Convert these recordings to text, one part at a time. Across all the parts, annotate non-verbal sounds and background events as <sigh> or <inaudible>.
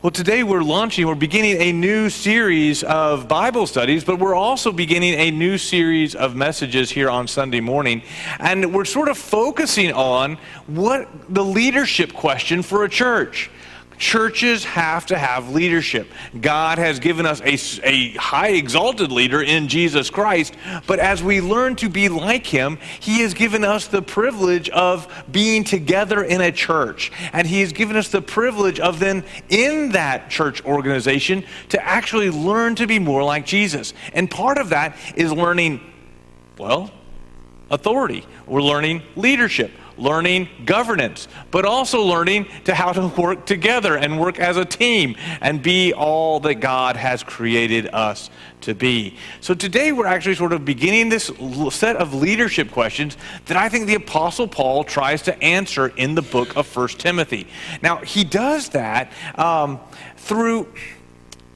Well, today we're launching, we're beginning a new series of Bible studies, but we're also beginning a new series of messages here on Sunday morning. And we're sort of focusing on what the leadership question for a church. Churches have to have leadership. God has given us a, a high exalted leader in Jesus Christ, but as we learn to be like him, he has given us the privilege of being together in a church. And he has given us the privilege of then in that church organization to actually learn to be more like Jesus. And part of that is learning, well, authority. We're learning leadership learning governance, but also learning to how to work together and work as a team and be all that God has created us to be. So today we're actually sort of beginning this set of leadership questions that I think the apostle Paul tries to answer in the book of First Timothy. Now, he does that um, through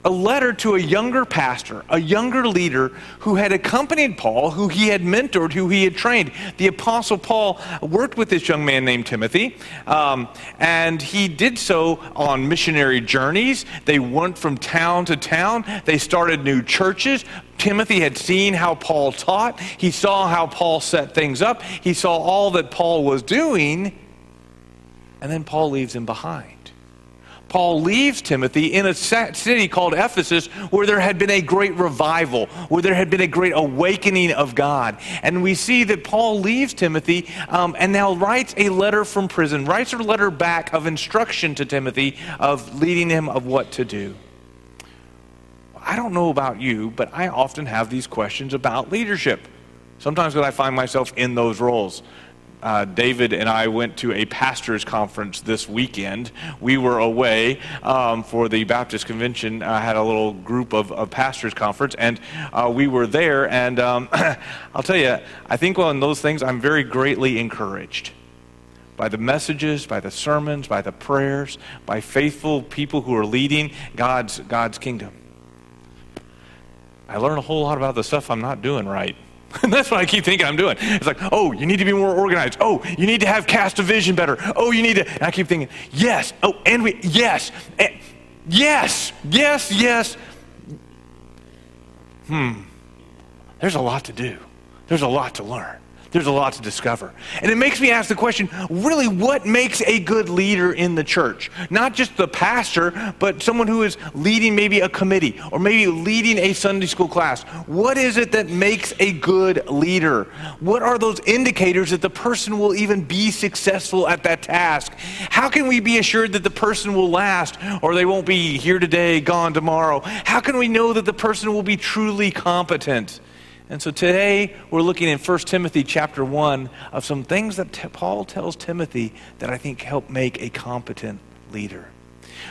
a letter to a younger pastor, a younger leader who had accompanied Paul, who he had mentored, who he had trained. The Apostle Paul worked with this young man named Timothy, um, and he did so on missionary journeys. They went from town to town, they started new churches. Timothy had seen how Paul taught, he saw how Paul set things up, he saw all that Paul was doing, and then Paul leaves him behind. Paul leaves Timothy in a city called Ephesus where there had been a great revival, where there had been a great awakening of God. And we see that Paul leaves Timothy um, and now writes a letter from prison, writes a letter back of instruction to Timothy of leading him of what to do. I don't know about you, but I often have these questions about leadership. Sometimes when I find myself in those roles uh, David and I went to a pastors' conference this weekend. We were away um, for the Baptist convention. I had a little group of, of pastors' conference, and uh, we were there. And um, <clears throat> I'll tell you, I think on those things, I'm very greatly encouraged by the messages, by the sermons, by the prayers, by faithful people who are leading God's, God's kingdom. I learn a whole lot about the stuff I'm not doing right. And <laughs> that's what I keep thinking I'm doing. It's like, oh, you need to be more organized. Oh, you need to have cast a vision better. Oh, you need to. And I keep thinking, yes. Oh, and we, yes. And, yes. Yes, yes. Hmm. There's a lot to do, there's a lot to learn there's a lot to discover. And it makes me ask the question really, what makes a good leader in the church? Not just the pastor, but someone who is leading maybe a committee or maybe leading a Sunday school class. What is it that makes a good leader? What are those indicators that the person will even be successful at that task? How can we be assured that the person will last or they won't be here today, gone tomorrow? How can we know that the person will be truly competent? And so today we're looking in 1 Timothy chapter 1 of some things that t- Paul tells Timothy that I think help make a competent leader.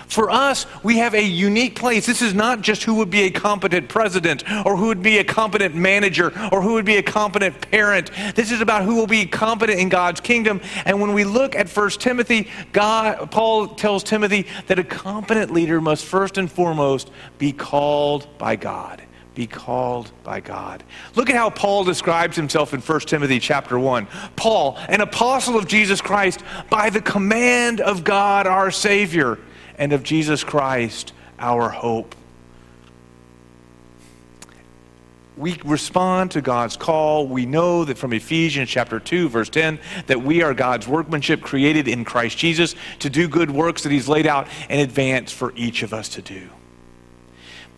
For us, we have a unique place. This is not just who would be a competent president or who would be a competent manager or who would be a competent parent. This is about who will be competent in God's kingdom. And when we look at 1 Timothy, God, Paul tells Timothy that a competent leader must first and foremost be called by God be called by God. Look at how Paul describes himself in 1 Timothy chapter 1. Paul, an apostle of Jesus Christ, by the command of God our Savior and of Jesus Christ our hope. We respond to God's call. We know that from Ephesians chapter 2 verse 10 that we are God's workmanship created in Christ Jesus to do good works that he's laid out in advance for each of us to do.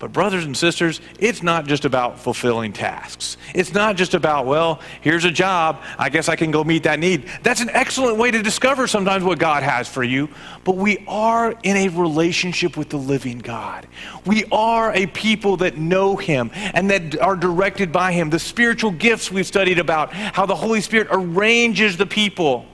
But, brothers and sisters, it's not just about fulfilling tasks. It's not just about, well, here's a job. I guess I can go meet that need. That's an excellent way to discover sometimes what God has for you. But we are in a relationship with the living God. We are a people that know Him and that are directed by Him. The spiritual gifts we've studied about, how the Holy Spirit arranges the people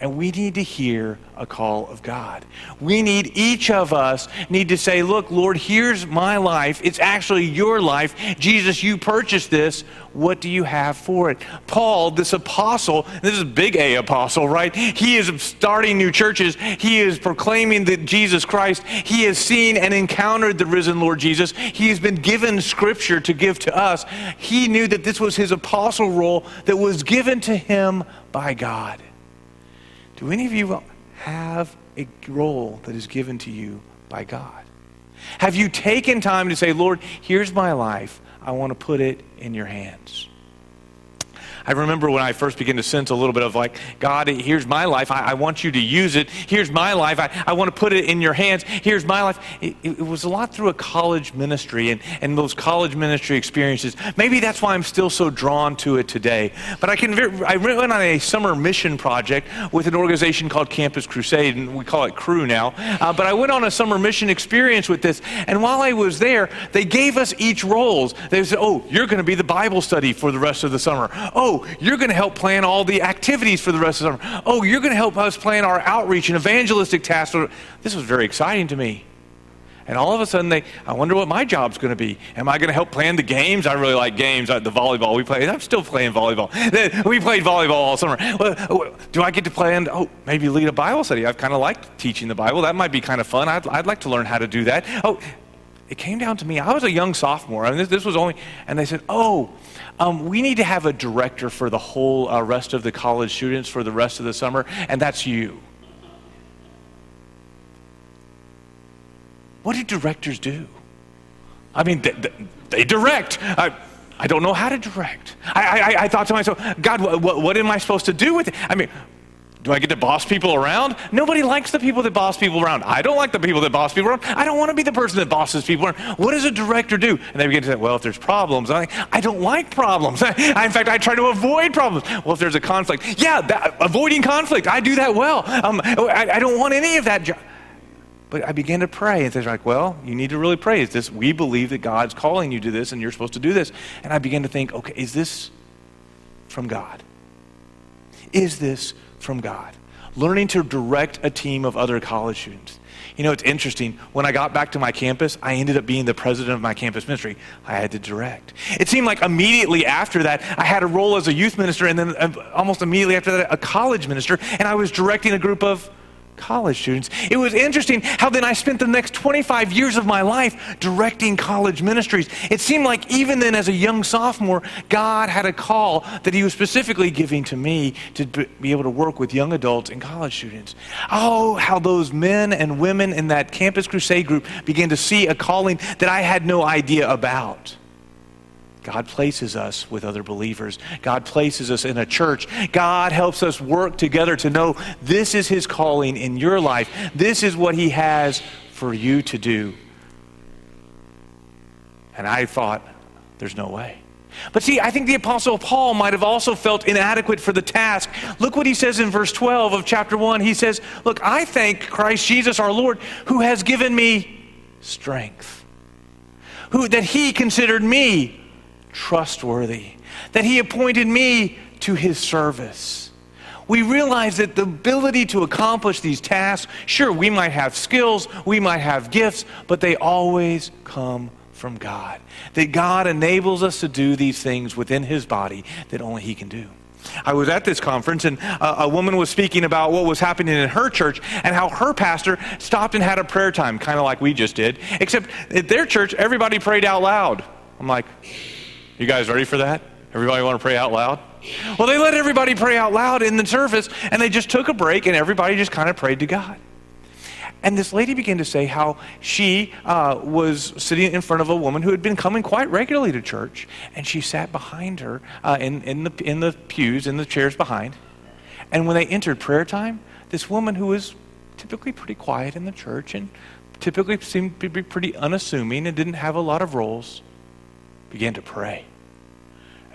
and we need to hear a call of God. We need each of us need to say, "Look, Lord, here's my life. It's actually your life. Jesus, you purchased this. What do you have for it?" Paul, this apostle, this is a big A apostle, right? He is starting new churches. He is proclaiming that Jesus Christ. He has seen and encountered the risen Lord Jesus. He has been given scripture to give to us. He knew that this was his apostle role that was given to him by God. Do any of you have a role that is given to you by God? Have you taken time to say, Lord, here's my life. I want to put it in your hands? I remember when I first began to sense a little bit of like, God, here's my life. I, I want you to use it. Here's my life. I, I want to put it in your hands. Here's my life. It, it was a lot through a college ministry and, and those college ministry experiences. Maybe that's why I'm still so drawn to it today. But I can, I went on a summer mission project with an organization called Campus Crusade, and we call it Cru now. Uh, but I went on a summer mission experience with this, and while I was there, they gave us each roles. They said, "Oh, you're going to be the Bible study for the rest of the summer. Oh, you're going to help plan all the activities for the rest of the summer. Oh, you're going to help us plan our outreach and evangelistic tasks. This was very exciting to me. And all of a sudden, they, I wonder what my job's going to be. Am I going to help plan the games? I really like games. The volleyball we played. I'm still playing volleyball. <laughs> We played volleyball all summer. Do I get to plan? Oh, maybe lead a Bible study. I've kind of liked teaching the Bible. That might be kind of fun. I'd, I'd like to learn how to do that. Oh, it came down to me. I was a young sophomore. I mean, this, this was only, and they said, oh, um, we need to have a director for the whole uh, rest of the college students for the rest of the summer, and that's you. What do directors do? I mean, they, they direct. I, I don't know how to direct. I, I, I thought to myself, God, what, what, what am I supposed to do with it? I mean, do I get to boss people around? Nobody likes the people that boss people around. I don't like the people that boss people around. I don't want to be the person that bosses people around. What does a director do? And they begin to say, well, if there's problems, I, I don't like problems. I, <laughs> in fact, I try to avoid problems. Well, if there's a conflict, yeah, that, avoiding conflict, I do that well. Um, I, I don't want any of that. But I began to pray, and they're like, well, you need to really pray. Is this, we believe that God's calling you to this, and you're supposed to do this. And I began to think, okay, is this from God? Is this from God. Learning to direct a team of other college students. You know, it's interesting. When I got back to my campus, I ended up being the president of my campus ministry. I had to direct. It seemed like immediately after that, I had a role as a youth minister, and then uh, almost immediately after that, a college minister, and I was directing a group of college students. It was interesting how then I spent the next 25 years of my life directing college ministries. It seemed like even then, as a young sophomore, God had a call that He was specifically giving to me to be able to work with young adults and college students. Oh, how those men and women in that Campus Crusade group began to see a calling that I had no idea about. God places us with other believers. God places us in a church. God helps us work together to know this is His calling in your life. This is what He has for you to do. And I thought, there's no way. But see, I think the Apostle Paul might have also felt inadequate for the task. Look what he says in verse 12 of chapter 1. He says, Look, I thank Christ Jesus our Lord, who has given me strength, who, that he considered me trustworthy, that he appointed me to his service. We realize that the ability to accomplish these tasks, sure, we might have skills, we might have gifts, but they always come from God. That God enables us to do these things within his body that only he can do. I was at this conference, and a, a, woman was speaking about what was happening in her church and how her pastor stopped and had a prayer time, kind of like we just did, except at their church, everybody prayed out loud. I'm like, you guys ready for that? Everybody want to pray out loud? Well, they let everybody pray out loud in the service, and they just took a break, and everybody just kind of prayed to God. And this lady began to say how she uh, was sitting in front of a woman who had been coming quite regularly to church, and she sat behind her uh, in, in, the, in the pews, in the chairs behind. And when they entered prayer time, this woman who was typically pretty quiet in the church and typically seemed to be pretty unassuming and didn't have a lot of roles began to pray.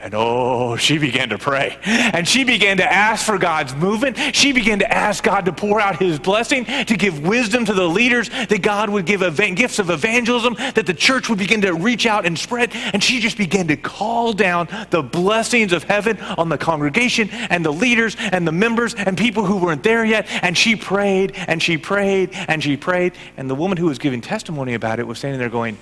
And oh, she began to pray. And she began to ask for God's movement. She began to ask God to pour out his blessing, to give wisdom to the leaders, that God would give gifts of evangelism, that the church would begin to reach out and spread. And she just began to call down the blessings of heaven on the congregation and the leaders and the members and people who weren't there yet. And she prayed and she prayed and she prayed. And the woman who was giving testimony about it was standing there going,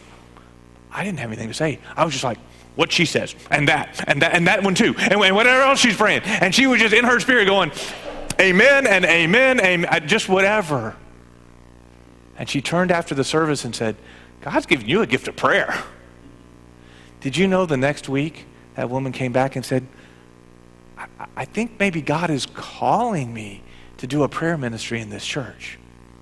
I didn't have anything to say. I was just like, what she says, and that, and that, and that one too, and, and whatever else she's praying. And she was just in her spirit going, Amen and amen, amen, just whatever. And she turned after the service and said, God's given you a gift of prayer. Did you know the next week that woman came back and said, I, I think maybe God is calling me to do a prayer ministry in this church?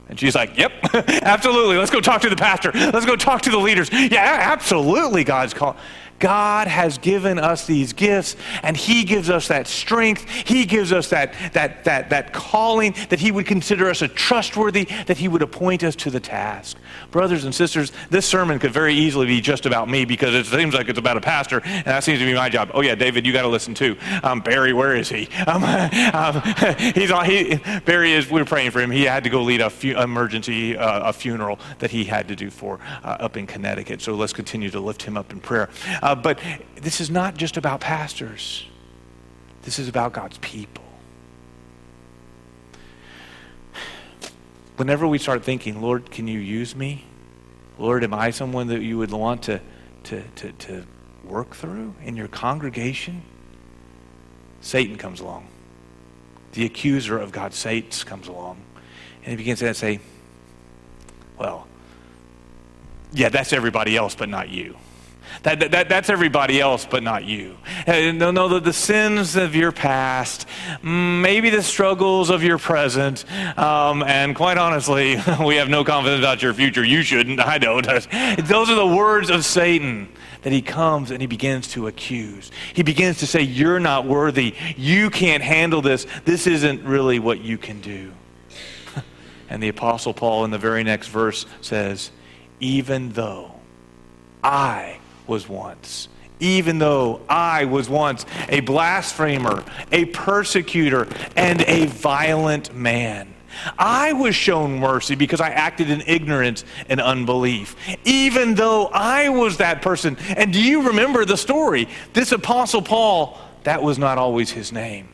And she's like, Yep, <laughs> absolutely. Let's go talk to the pastor. Let's go talk to the leaders. Yeah, absolutely, God's call. God has given us these gifts, and He gives us that strength. He gives us that, that, that, that calling, that He would consider us a trustworthy, that He would appoint us to the task. Brothers and sisters, this sermon could very easily be just about me because it seems like it's about a pastor, and that seems to be my job. Oh, yeah, David, you got to listen too. Um, Barry, where is he? <laughs> Um, um, <laughs> he's on, he, Barry is, we are praying for him. He had to go lead a fu- emergency, uh, a funeral that he had to do for uh, up in Connecticut. So let's continue to lift him up in prayer. Uh, but this is not just about pastors, this is about God's people. Whenever we start thinking, Lord, can you use me? Lord, am I someone that you would want to, to, to, to work through in your congregation? Satan comes along. The accuser of God's saints comes along. And he begins to say, Well, yeah, that's everybody else, but not you. That, that, that's everybody else, but not you. No, no, the, the sins of your past, maybe the struggles of your present, um, and quite honestly, <laughs> we have no confidence about your future. You shouldn't. I don't. <laughs> Those are the words of Satan that he comes and he begins to accuse. He begins to say, You're not worthy. You can't handle this. This isn't really what you can do. <laughs> And the Apostle Paul in the very next verse says, Even though I was once. Even though I was once a blasphemer, a persecutor, and a violent man. I was shown mercy because I acted in ignorance and unbelief. Even though I was that person. And do you remember the story? This Apostle Paul, that was not always his name.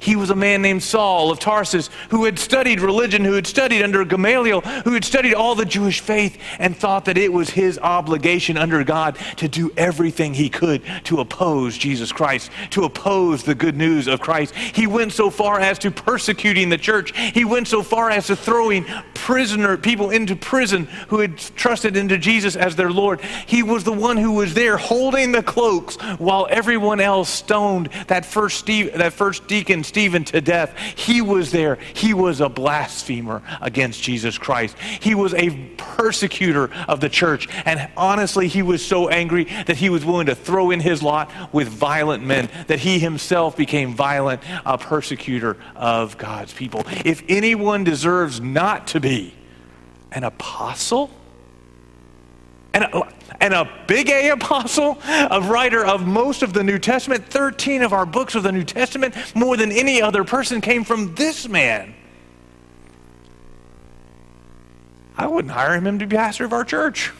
He was a man named Saul of Tarsus who had studied religion, who had studied under Gamaliel, who had studied all the Jewish faith, and thought that it was his obligation under God to do everything he could to oppose Jesus Christ, to oppose the good news of Christ. He went so far as to persecuting the church. He went so far as to throwing prisoner people into prison who had trusted into Jesus as their Lord. He was the one who was there holding the cloaks while everyone else stoned that first that first deacon Stephen to death. He was there. He was a blasphemer against Jesus Christ. He was a persecutor of the church. And honestly, he was so angry that he was willing to throw in his lot with violent men, that he himself became violent, a persecutor of God's people. If anyone deserves not to be an apostle, and and a big A apostle, a writer of most of the New Testament, 13 of our books of the New Testament, more than any other person came from this man. I wouldn't hire him to be pastor of our church.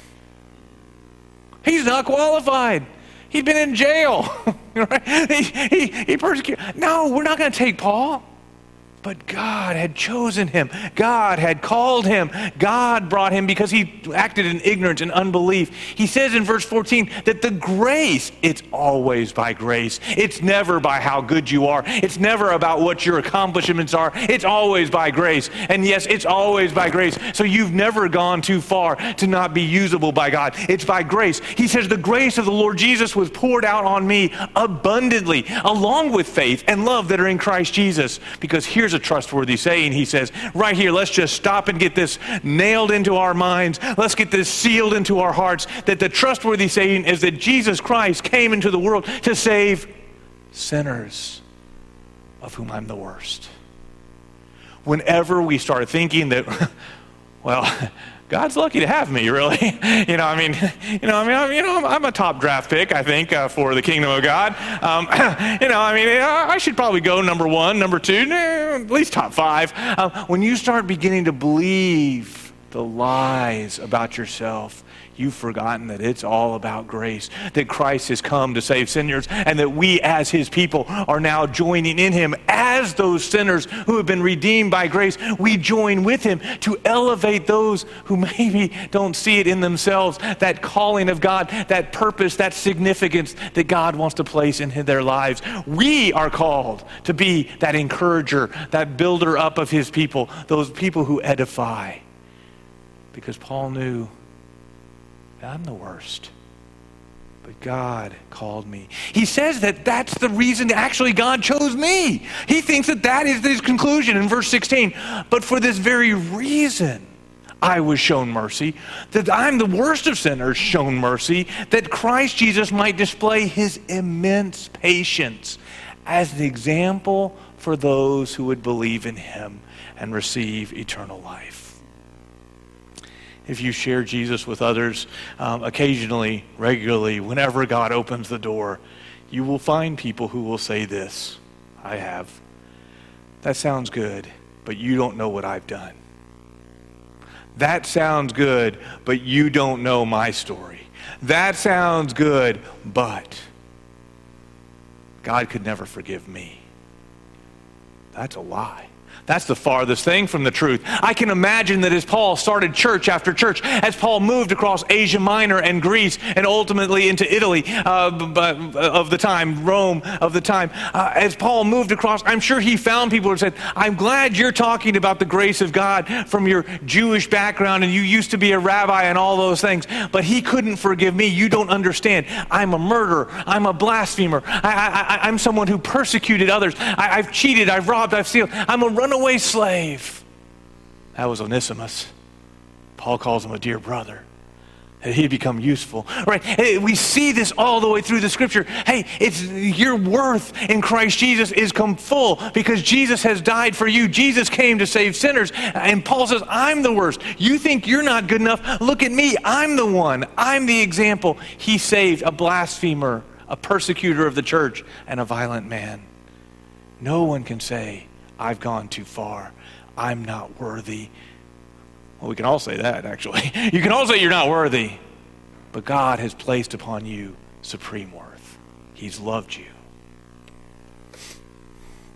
He's not qualified. He'd been in jail. <laughs> he, he, he persecuted. No, we're not going to take Paul. But God had chosen him. God had called him. God brought him because he acted in ignorance and unbelief. He says in verse 14 that the grace, it's always by grace. It's never by how good you are. It's never about what your accomplishments are. It's always by grace. And yes, it's always by grace. So you've never gone too far to not be usable by God. It's by grace. He says the grace of the Lord Jesus was poured out on me abundantly, along with faith and love that are in Christ Jesus. Because here's a trustworthy saying. He says, right here, let's just stop and get this nailed into our minds. Let's get this sealed into our hearts that the trustworthy saying is that Jesus Christ came into the world to save sinners, of whom I'm the worst. Whenever we start thinking that, <laughs> well, <laughs> God's lucky to have me, really. <laughs> you know, I mean, you know, I mean, I'm, you know, I'm, a top draft pick, I think, uh, for the kingdom of God. Um, <laughs> you know, I mean, I should probably go number one, number two, at least top five. Uh, when you start beginning to believe the lies about yourself, you've forgotten that it's all about grace, that Christ has come to save sinners, and that we as his people are now joining in him as those sinners who have been redeemed by grace. We join with him to elevate those who <laughs> maybe don't see it in themselves, that calling of God, that purpose, that significance that God wants to place in their lives. We are called to be that encourager, that builder up of his people, those people who edify. Because Paul knew I'm the worst. but God called me. He says that that's the reason actually God chose me. He thinks that that is his conclusion in verse 16. But for this very reason, I was shown mercy, that I'm the worst of sinners shown mercy, that Christ Jesus might display his immense patience as an example for those who would believe in him and receive eternal life if you share Jesus with others um, occasionally, regularly, whenever God opens the door, you will find people who will say this I have. That sounds good, but you don't know what I've done. That sounds good, but you don't know my story. That sounds good, but God could never forgive me. That's a lie. That's the farthest thing from the truth. I can imagine that as Paul started church after church, as Paul moved across Asia Minor and Greece and ultimately into Italy uh, of the time, Rome of the time, uh, as Paul moved across, I'm sure he found people who said, I'm glad you're talking about the grace of God from your Jewish background and you used to be a rabbi and all those things, but he couldn't forgive me. You don't understand. I'm a murderer. I'm a blasphemer. I, am someone who persecuted others. I, I've cheated. I've robbed. I've stealed. I'm a runaway runaway slave. That was Onesimus. Paul calls him a dear brother. He'd become useful. Right? We see this all the way through the scripture. Hey, it's your worth in Christ Jesus is come full because Jesus has died for you. Jesus came to save sinners. And Paul says, I'm the worst. You think you're not good enough? Look at me. I'm the one. I'm the example. He saved a blasphemer, a persecutor of the church, and a violent man. No one can say, I've gone too far. I'm not worthy. Well, we can all say that, actually. <laughs> You can all say you're not worthy. But God has placed upon you supreme worth. He's loved you.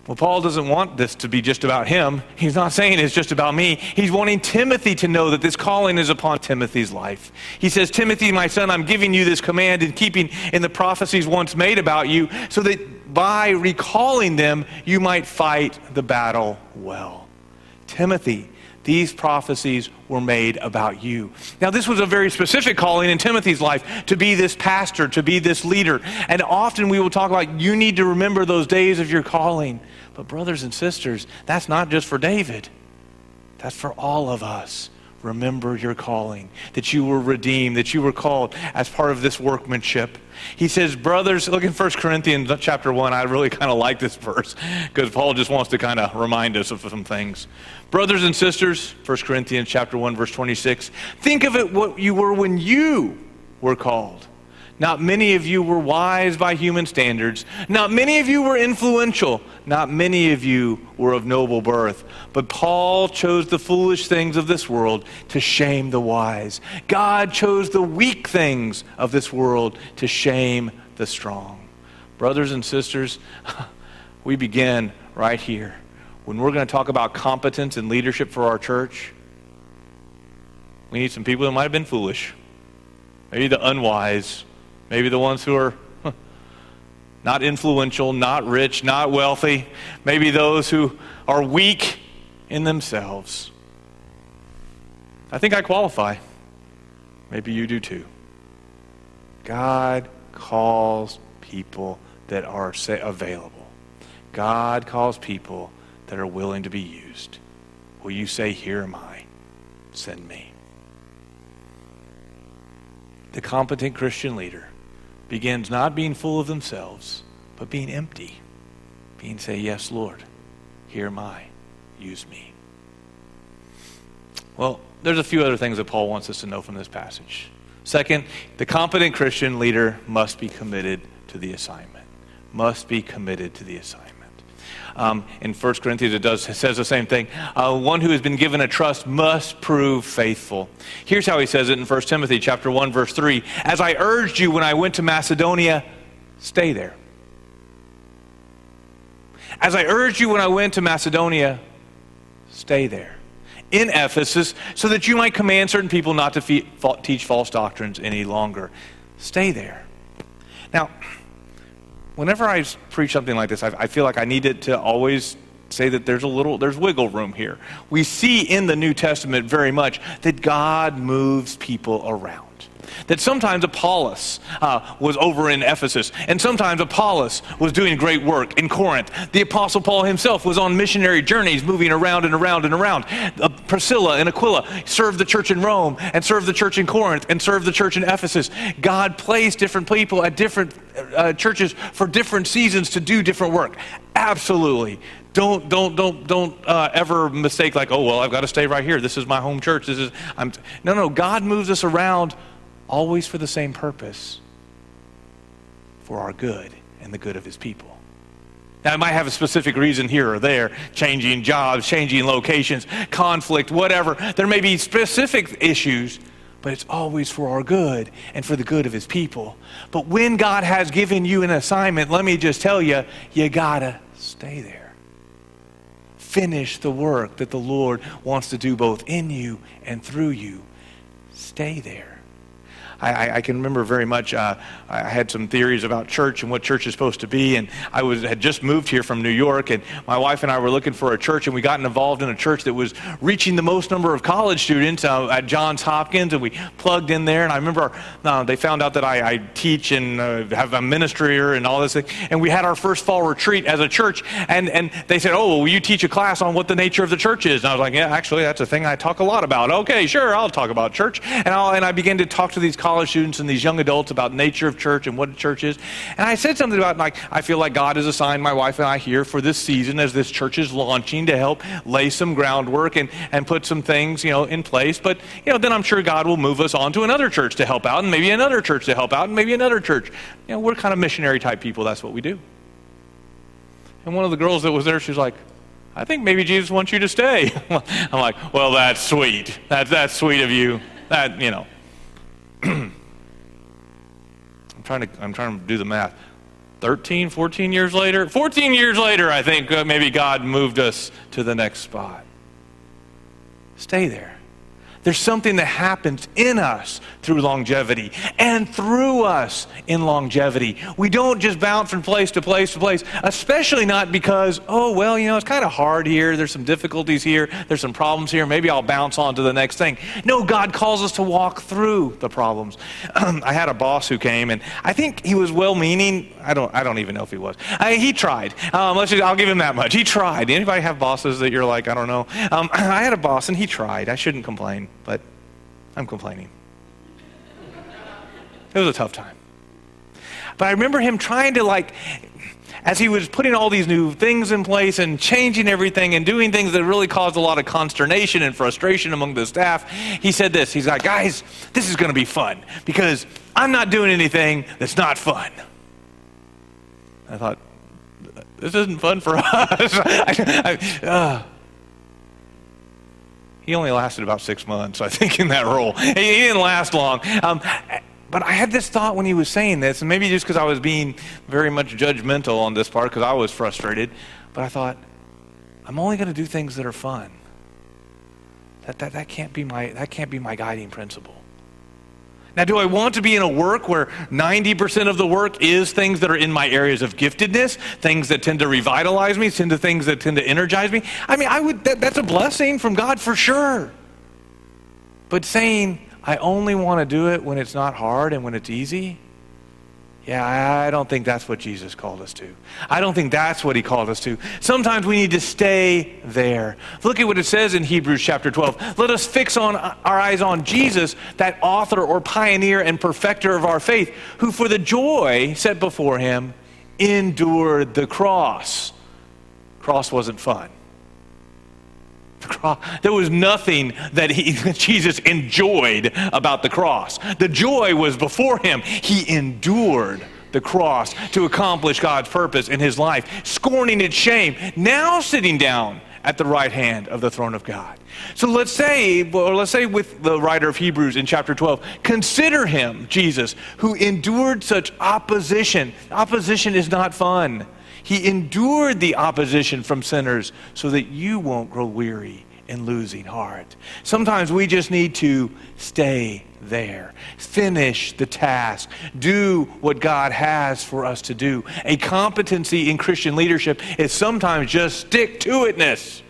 Well, Paul doesn't want this to be just about him. He's not saying it's just about me. He's wanting Timothy to know that this calling is upon Timothy's life. He says, Timothy, my son, I'm giving you this command in keeping in the prophecies once made about you, so that by recalling them, you might fight the battle well. Timothy, these prophecies were made about you. Now, this was a very specific calling in Timothy's life to be this pastor, to be this leader. And often we will talk about you need to remember those days of your calling. But, brothers and sisters, that's not just for David, that's for all of us. Remember your calling, that you were redeemed, that you were called as part of this workmanship. He says, brothers, look in 1 Corinthians chapter 1. I really kind of like this verse because Paul just wants to kind of remind us of some things. Brothers and sisters, 1 Corinthians chapter 1, verse 26, think of it what you were when you were called. Not many of you were wise by human standards. Not many of you were influential. Not many of you were of noble birth. But Paul chose the foolish things of this world to shame the wise. God chose the weak things of this world to shame the strong. Brothers and sisters, <laughs> we begin right here. When we're going to talk about competence and leadership for our church, we need some people that might have been foolish, maybe the unwise Maybe the ones who are not influential, not rich, not wealthy. Maybe those who are weak in themselves. I think I qualify. Maybe you do too. God calls people that are available. God calls people that are willing to be used. Will you say, Here am I, send me? The competent Christian leader begins not being full of themselves, but being empty. Being say, Yes, Lord, here am I. Use me. Well, there's a few other things that Paul wants us to know from this passage. Second, the competent Christian leader must be committed to the assignment. Must be committed to the assignment. Um, in 1 Corinthians, it does it says the same thing. Uh, one who has been given a trust must prove faithful. Here's how he says it in 1 Timothy chapter 1, verse 3. As I urged you when I went to Macedonia, stay there. As I urged you when I went to Macedonia, stay there in Ephesus so that you might command certain people not to fe- teach false doctrines any longer. Stay there. Now, whenever I preach something like this, I, I feel like I needed to always say that there's a little there's wiggle room here. We see in the New Testament very much that God moves people around. That sometimes Apollos uh, was over in Ephesus, and sometimes Apollos was doing great work in Corinth. The Apostle Paul himself was on missionary journeys, moving around and around and around. Uh, Priscilla and Aquila served the church in Rome, and served the church in Corinth, and served the church in Ephesus. God placed different people at different uh, churches for different seasons to do different work. Absolutely. Don't, don't, don't, don't uh, ever mistake like, oh, well, I've got to stay right here. This is my home church. This is, I'm, no, no, God moves us around always for the same purpose for our good and the good of his people. Now, it might have a specific reason here or there changing jobs, changing locations, conflict, whatever. There may be specific issues, but it's always for our good and for the good of his people. But when God has given you an assignment, let me just tell you, you gotta stay there. Finish the work that the Lord wants to do both in you and through you. Stay there. I, I, can remember very much. Uh, I had some theories about church and what church is supposed to be, and I was had just moved here from New York, and my wife and I were looking for a church, and we got involved in a church that was reaching the most number of college students uh, at Johns Hopkins, and we plugged in there. And I remember uh, they found out that I, I teach and uh, have a ministry here and all this thing, and we had our first fall retreat as a church, and and they said, "Oh, well, you teach a class on what the nature of the church is?" And I was like, "Yeah, actually, that's a thing I talk a lot about." Okay, sure, I'll talk about church, and i and I began to talk to these students and these young adults about nature of church and what a church is. And I said something about like I feel like God has assigned my wife and I here for this season as this church is launching to help lay some groundwork and, and put some things, you know, in place. But you know, then I'm sure God will move us on to another church to help out and maybe another church to help out and maybe another church. You know, we're kind of missionary type people, that's what we do. And one of the girls that was there, she's like, I think maybe Jesus wants you to stay. <laughs> I'm like, well, that's sweet. That's, that's sweet of you. That, you know. <clears throat> trying to, I'm trying to do the math. 13, 14 years later? 14 years later, I think uh, maybe God moved us to the next spot. Stay there. There's something that happens in us through longevity and through us in longevity. We don't just bounce from place to place to place, especially not because, oh, well, you know, it's kind of hard here. There's some difficulties here. There's some problems here. Maybe I'll bounce on to the next thing. No, God calls us to walk through the problems. <clears throat> I had a boss who came, and I think he was well meaning. I don't, I don't even know if he was. I, he tried. Um, let's just, I'll give him that much. He tried. Anybody have bosses that you're like, I don't know? Um, <clears throat> I had a boss, and he tried. I shouldn't complain but I'm complaining. It was a tough time. But I remember him trying to, like, as he was putting all these new things in place and changing everything and doing things that really caused a lot of consternation and frustration among the staff, he said this. He's like, guys, this is going to be fun because I'm not doing anything that's not fun. I thought, this isn't fun for <laughs> us. I, I, uh, he only lasted about six months, I think, in that role. He, didn't last long. Um, but I had this thought when he was saying this, and maybe just because I was being very much judgmental on this part because I was frustrated, but I thought, I'm only going to do things that are fun. That, that, that, can't be my, that can't be my guiding principle. Now, do I want to be in a work where 90% of the work is things that are in my areas of giftedness, things that tend to revitalize me, tend to things that tend to energize me? I mean, I would, that, that's a blessing from God for sure. But saying, I only want to do it when it's not hard and when it's easy, yeah, I don't think that's what Jesus called us to. I don't think that's what he called us to. Sometimes we need to stay there. Look at what it says in Hebrews chapter 12. Let us fix on uh, our eyes on Jesus, that author or pioneer and perfecter of our faith, who for the joy set before him endured the cross. Cross wasn't fun. There was nothing that he, <laughs> Jesus enjoyed about the cross. The joy was before him. He endured the cross to accomplish God's purpose in his life, scorning its shame, now sitting down at the right hand of the throne of God. So let's say, or let's say with the writer of Hebrews in chapter 12, consider him, Jesus, who endured such opposition. Opposition is not fun. He endured the opposition from sinners so that you won't grow weary and losing heart. Sometimes we just need to stay there, finish the task, do what God has for us to do. A competency in Christian leadership is sometimes just stick to itness.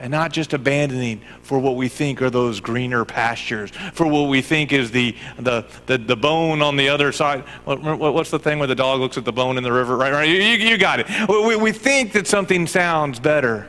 And not just abandoning for what we think are those greener pastures, for what we think is the, the, the, the bone on the other side. What, what's the thing where the dog looks at the bone in the river? Right, right? You, you got it. We, we think that something sounds better.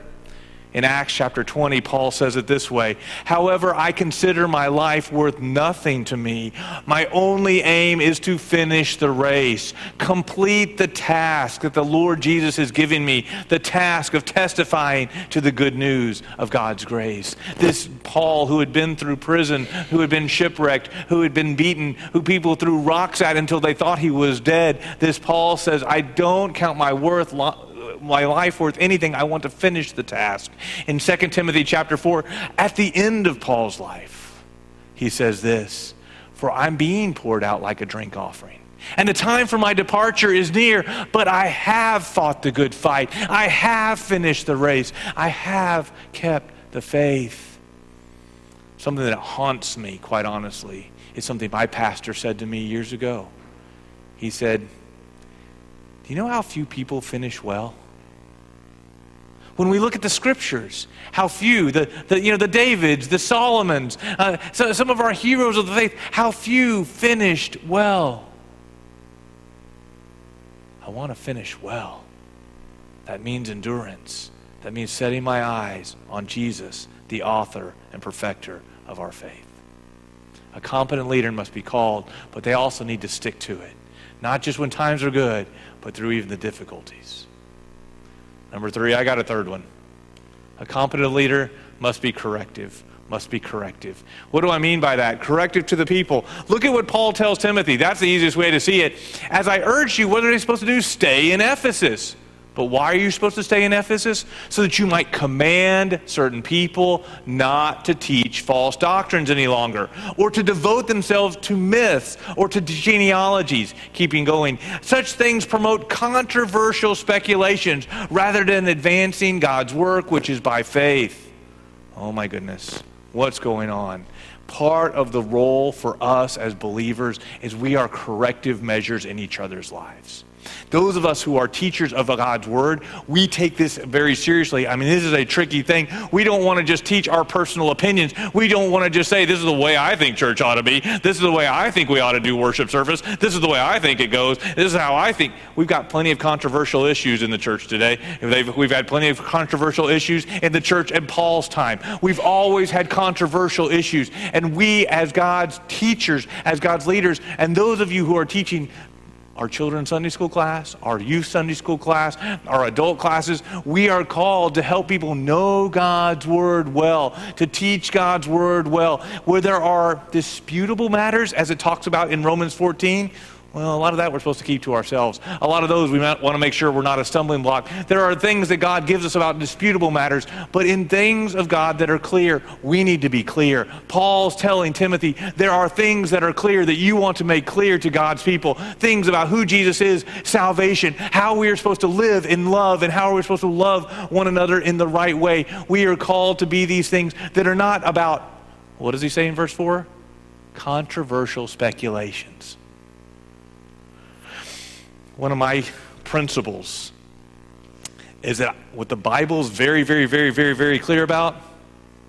In Acts chapter 20, Paul says it this way However, I consider my life worth nothing to me. My only aim is to finish the race, complete the task that the Lord Jesus is giving me, the task of testifying to the good news of God's grace. This Paul, who had been through prison, who had been shipwrecked, who had been beaten, who people threw rocks at until they thought he was dead, this Paul says, I don't count my worth. Lo- my life worth anything, I want to finish the task. In 2 Timothy chapter 4, at the end of Paul's life, he says this For I'm being poured out like a drink offering. And the time for my departure is near, but I have fought the good fight. I have finished the race. I have kept the faith. Something that haunts me, quite honestly, is something my pastor said to me years ago. He said, Do you know how few people finish well? When we look at the scriptures, how few, the, the, you know, the Davids, the Solomons, uh, so, some of our heroes of the faith, how few finished well. I want to finish well. That means endurance. That means setting my eyes on Jesus, the author and perfecter of our faith. A competent leader must be called, but they also need to stick to it. Not just when times are good, but through even the difficulties. Number three, I got a third one. A competent leader must be corrective. Must be corrective. What do I mean by that? Corrective to the people. Look at what Paul tells Timothy. That's the easiest way to see it. As I urge you, what are they supposed to do? Stay in Ephesus. But why are you supposed to stay in Ephesus? So that you might command certain people not to teach false doctrines any longer, or to devote themselves to myths or to genealogies, keeping going. Such things promote controversial speculations rather than advancing God's work, which is by faith. Oh my goodness, what's going on? Part of the role for us as believers is we are corrective measures in each other's lives. Those of us who are teachers of God's Word, we take this very seriously. I mean, this is a tricky thing. We don't want to just teach our personal opinions. We don't want to just say, this is the way I think church ought to be. This is the way I think we ought to do worship service. This is the way I think it goes. This is how I think. We've got plenty of controversial issues in the church today. we've had plenty of controversial issues in the church in Paul's time. We've always had controversial issues. And we, as God's teachers, as God's leaders, and those of you who are teaching, our children's Sunday school class, our youth Sunday school class, our adult classes, we are called to help people know God's Word well, to teach God's Word well. Where there are disputable matters, as it talks about in Romans 14, well, a lot of that we're supposed to keep to ourselves. A lot of those we want to make sure we're not a stumbling block. There are things that God gives us about disputable matters, but in things of God that are clear, we need to be clear. Paul's telling Timothy, there are things that are clear that you want to make clear to God's people. Things about who Jesus is, salvation, how we are supposed to live in love, and how we're supposed to love one another in the right way. We are called to be these things that are not about, what does he say in verse 4? Controversial speculations one of my principles is that what the Bible is very, very, very, very, very clear about,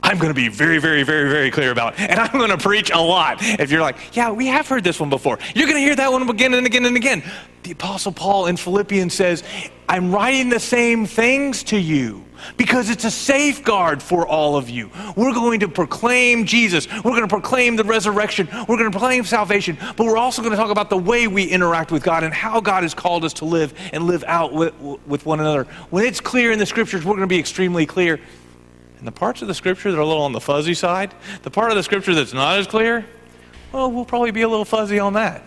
I'm going to be very, very, very, very clear about. And I'm going to preach a lot. If you're like, yeah, we have heard this one before, you're going to hear that one again and again and again. The Apostle Paul in Philippians says, I'm writing the same things to you because it's a safeguard for all of you. We're going to proclaim Jesus. We're going to proclaim the resurrection. We're going to proclaim salvation. But we're also going to talk about the way we interact with God and how God has called us to live and live out with, with one another. When it's clear in the scriptures, we're going to be extremely clear. And the parts of the scripture that are a little on the fuzzy side, the part of the scripture that's not as clear, well, we'll probably be a little fuzzy on that.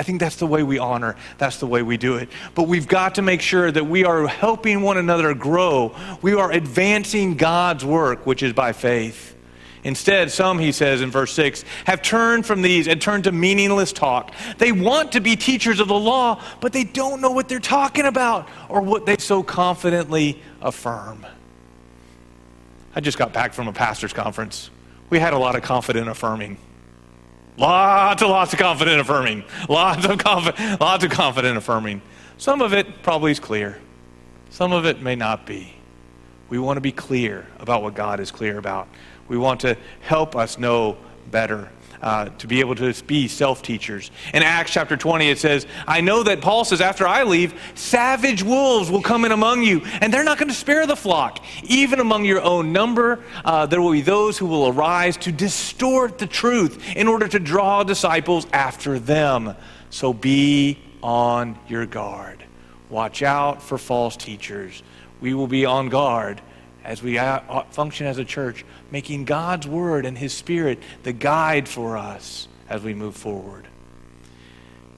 I think that's the way we honor. That's the way we do it. But we've got to make sure that we are helping one another grow. We are advancing God's work, which is by faith. Instead, some, he says in verse 6, have turned from these and turned to meaningless talk. They want to be teachers of the law, but they don't know what they're talking about or what they so confidently affirm. I just got back from a pastor's conference. We had a lot of confident affirming. Lots and lots of confident affirming. Lots of confident, lots of confident affirming. Some of it probably is clear. Some of it may not be. We want to be clear about what God is clear about. We want to help us know better. Uh, to be able to be self teachers. In Acts chapter 20, it says, I know that Paul says, after I leave, savage wolves will come in among you, and they're not going to spare the flock. Even among your own number, uh, there will be those who will arise to distort the truth in order to draw disciples after them. So be on your guard. Watch out for false teachers. We will be on guard as we uh, function as a church, making God's word and his spirit the guide for us as we move forward.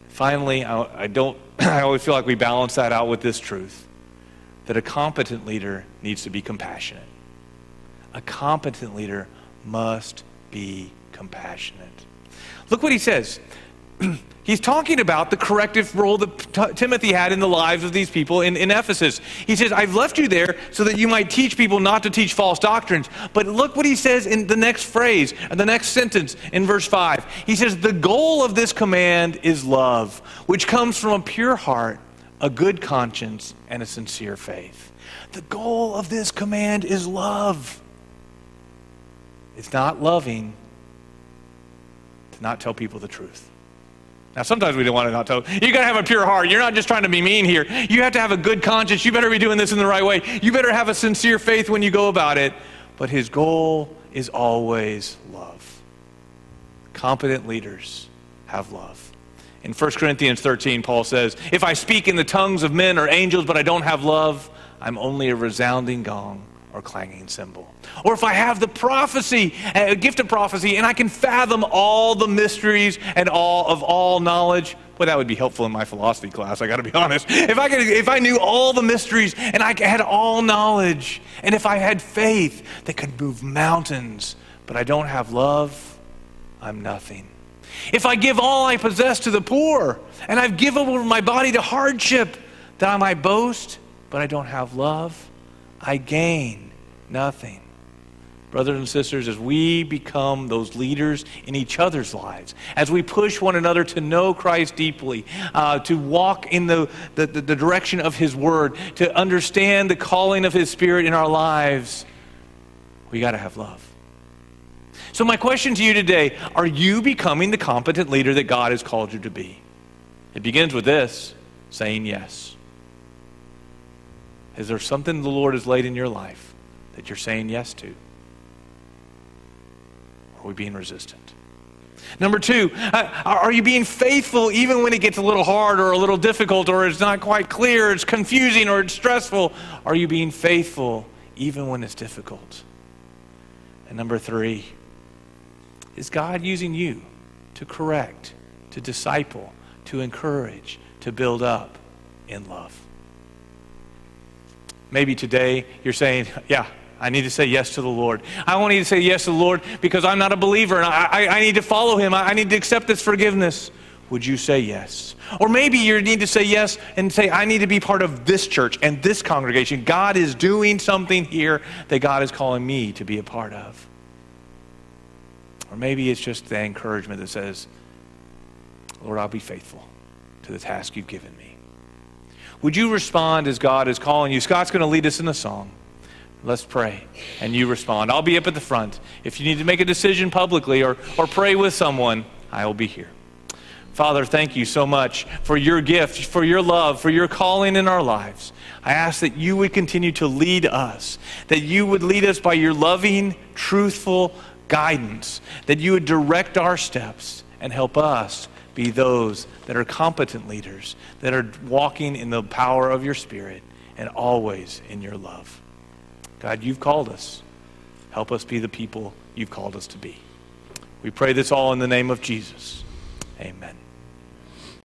Finally, I, I don't <clears throat> I always feel like we balance that out with this truth that a competent leader needs to be compassionate. A competent leader must be compassionate. Look what he says. <clears throat> He's talking about the corrective role that T- Timothy had in the lives of these people in, in Ephesus. He says, I've left you there so that you might teach people not to teach false doctrines. But look what he says in the next phrase, the next sentence in verse 5. He says, The goal of this command is love, which comes from a pure heart, a good conscience, and a sincere faith. The goal of this command is love. It's not loving to not tell people the truth. Now, sometimes we don't want to not tell. You got to have a pure heart. You're not just trying to be mean here. You have to have a good conscience. You better be doing this in the right way. You better have a sincere faith when you go about it. But his goal is always love. Competent leaders have love. In 1 Corinthians 13, Paul says, If I speak in the tongues of men or angels, but I don't have love, I'm only a resounding gong or clanging cymbal. Or if I have the prophecy, a gift of prophecy, and I can fathom all the mysteries and all of all knowledge, well, that would be helpful in my philosophy class, I gotta be <laughs> honest. If I, could, if I knew all the mysteries and I had all knowledge, and if I had faith that could move mountains, but I don't have love, I'm nothing. If I give all I possess to the poor, and I've given over my body to hardship, that I might boast, but I don't have love, I gain nothing. Brothers and sisters, as we become those leaders in each other's lives, as we push one another to know Christ deeply, uh, to walk in the, the, the direction of His Word, to understand the calling of His Spirit in our lives, we got to have love. So, my question to you today are you becoming the competent leader that God has called you to be? It begins with this saying yes. Is there something the Lord has laid in your life that you're saying yes to? Are we being resistant? Number two, uh, are you being faithful even when it gets a little hard or a little difficult or it's not quite clear, it's confusing or it's stressful? Are you being faithful even when it's difficult? And number three, is God using you to correct, to disciple, to encourage, to build up in love? Maybe today you're saying, Yeah, I need to say yes to the Lord. I want to say yes to the Lord because I'm not a believer and I, I, I need to follow Him. I, I need to accept this forgiveness. Would you say yes? Or maybe you need to say yes and say, I need to be part of this church and this congregation. God is doing something here that God is calling me to be a part of. Or maybe it's just the encouragement that says, Lord, I'll be faithful to the task you've given me. Would you respond as God is calling you? Scott's going to lead us in a song. Let's pray. And you respond. I'll be up at the front. If you need to make a decision publicly or, or pray with someone, I will be here. Father, thank you so much for your gift, for your love, for your calling in our lives. I ask that you would continue to lead us, that you would lead us by your loving, truthful guidance, that you would direct our steps and help us be those that are competent leaders, that are walking in the power of your Spirit and always in your love. God, you've called us. Help us be the people you've called us to be. We pray this all in the name of Jesus. Amen.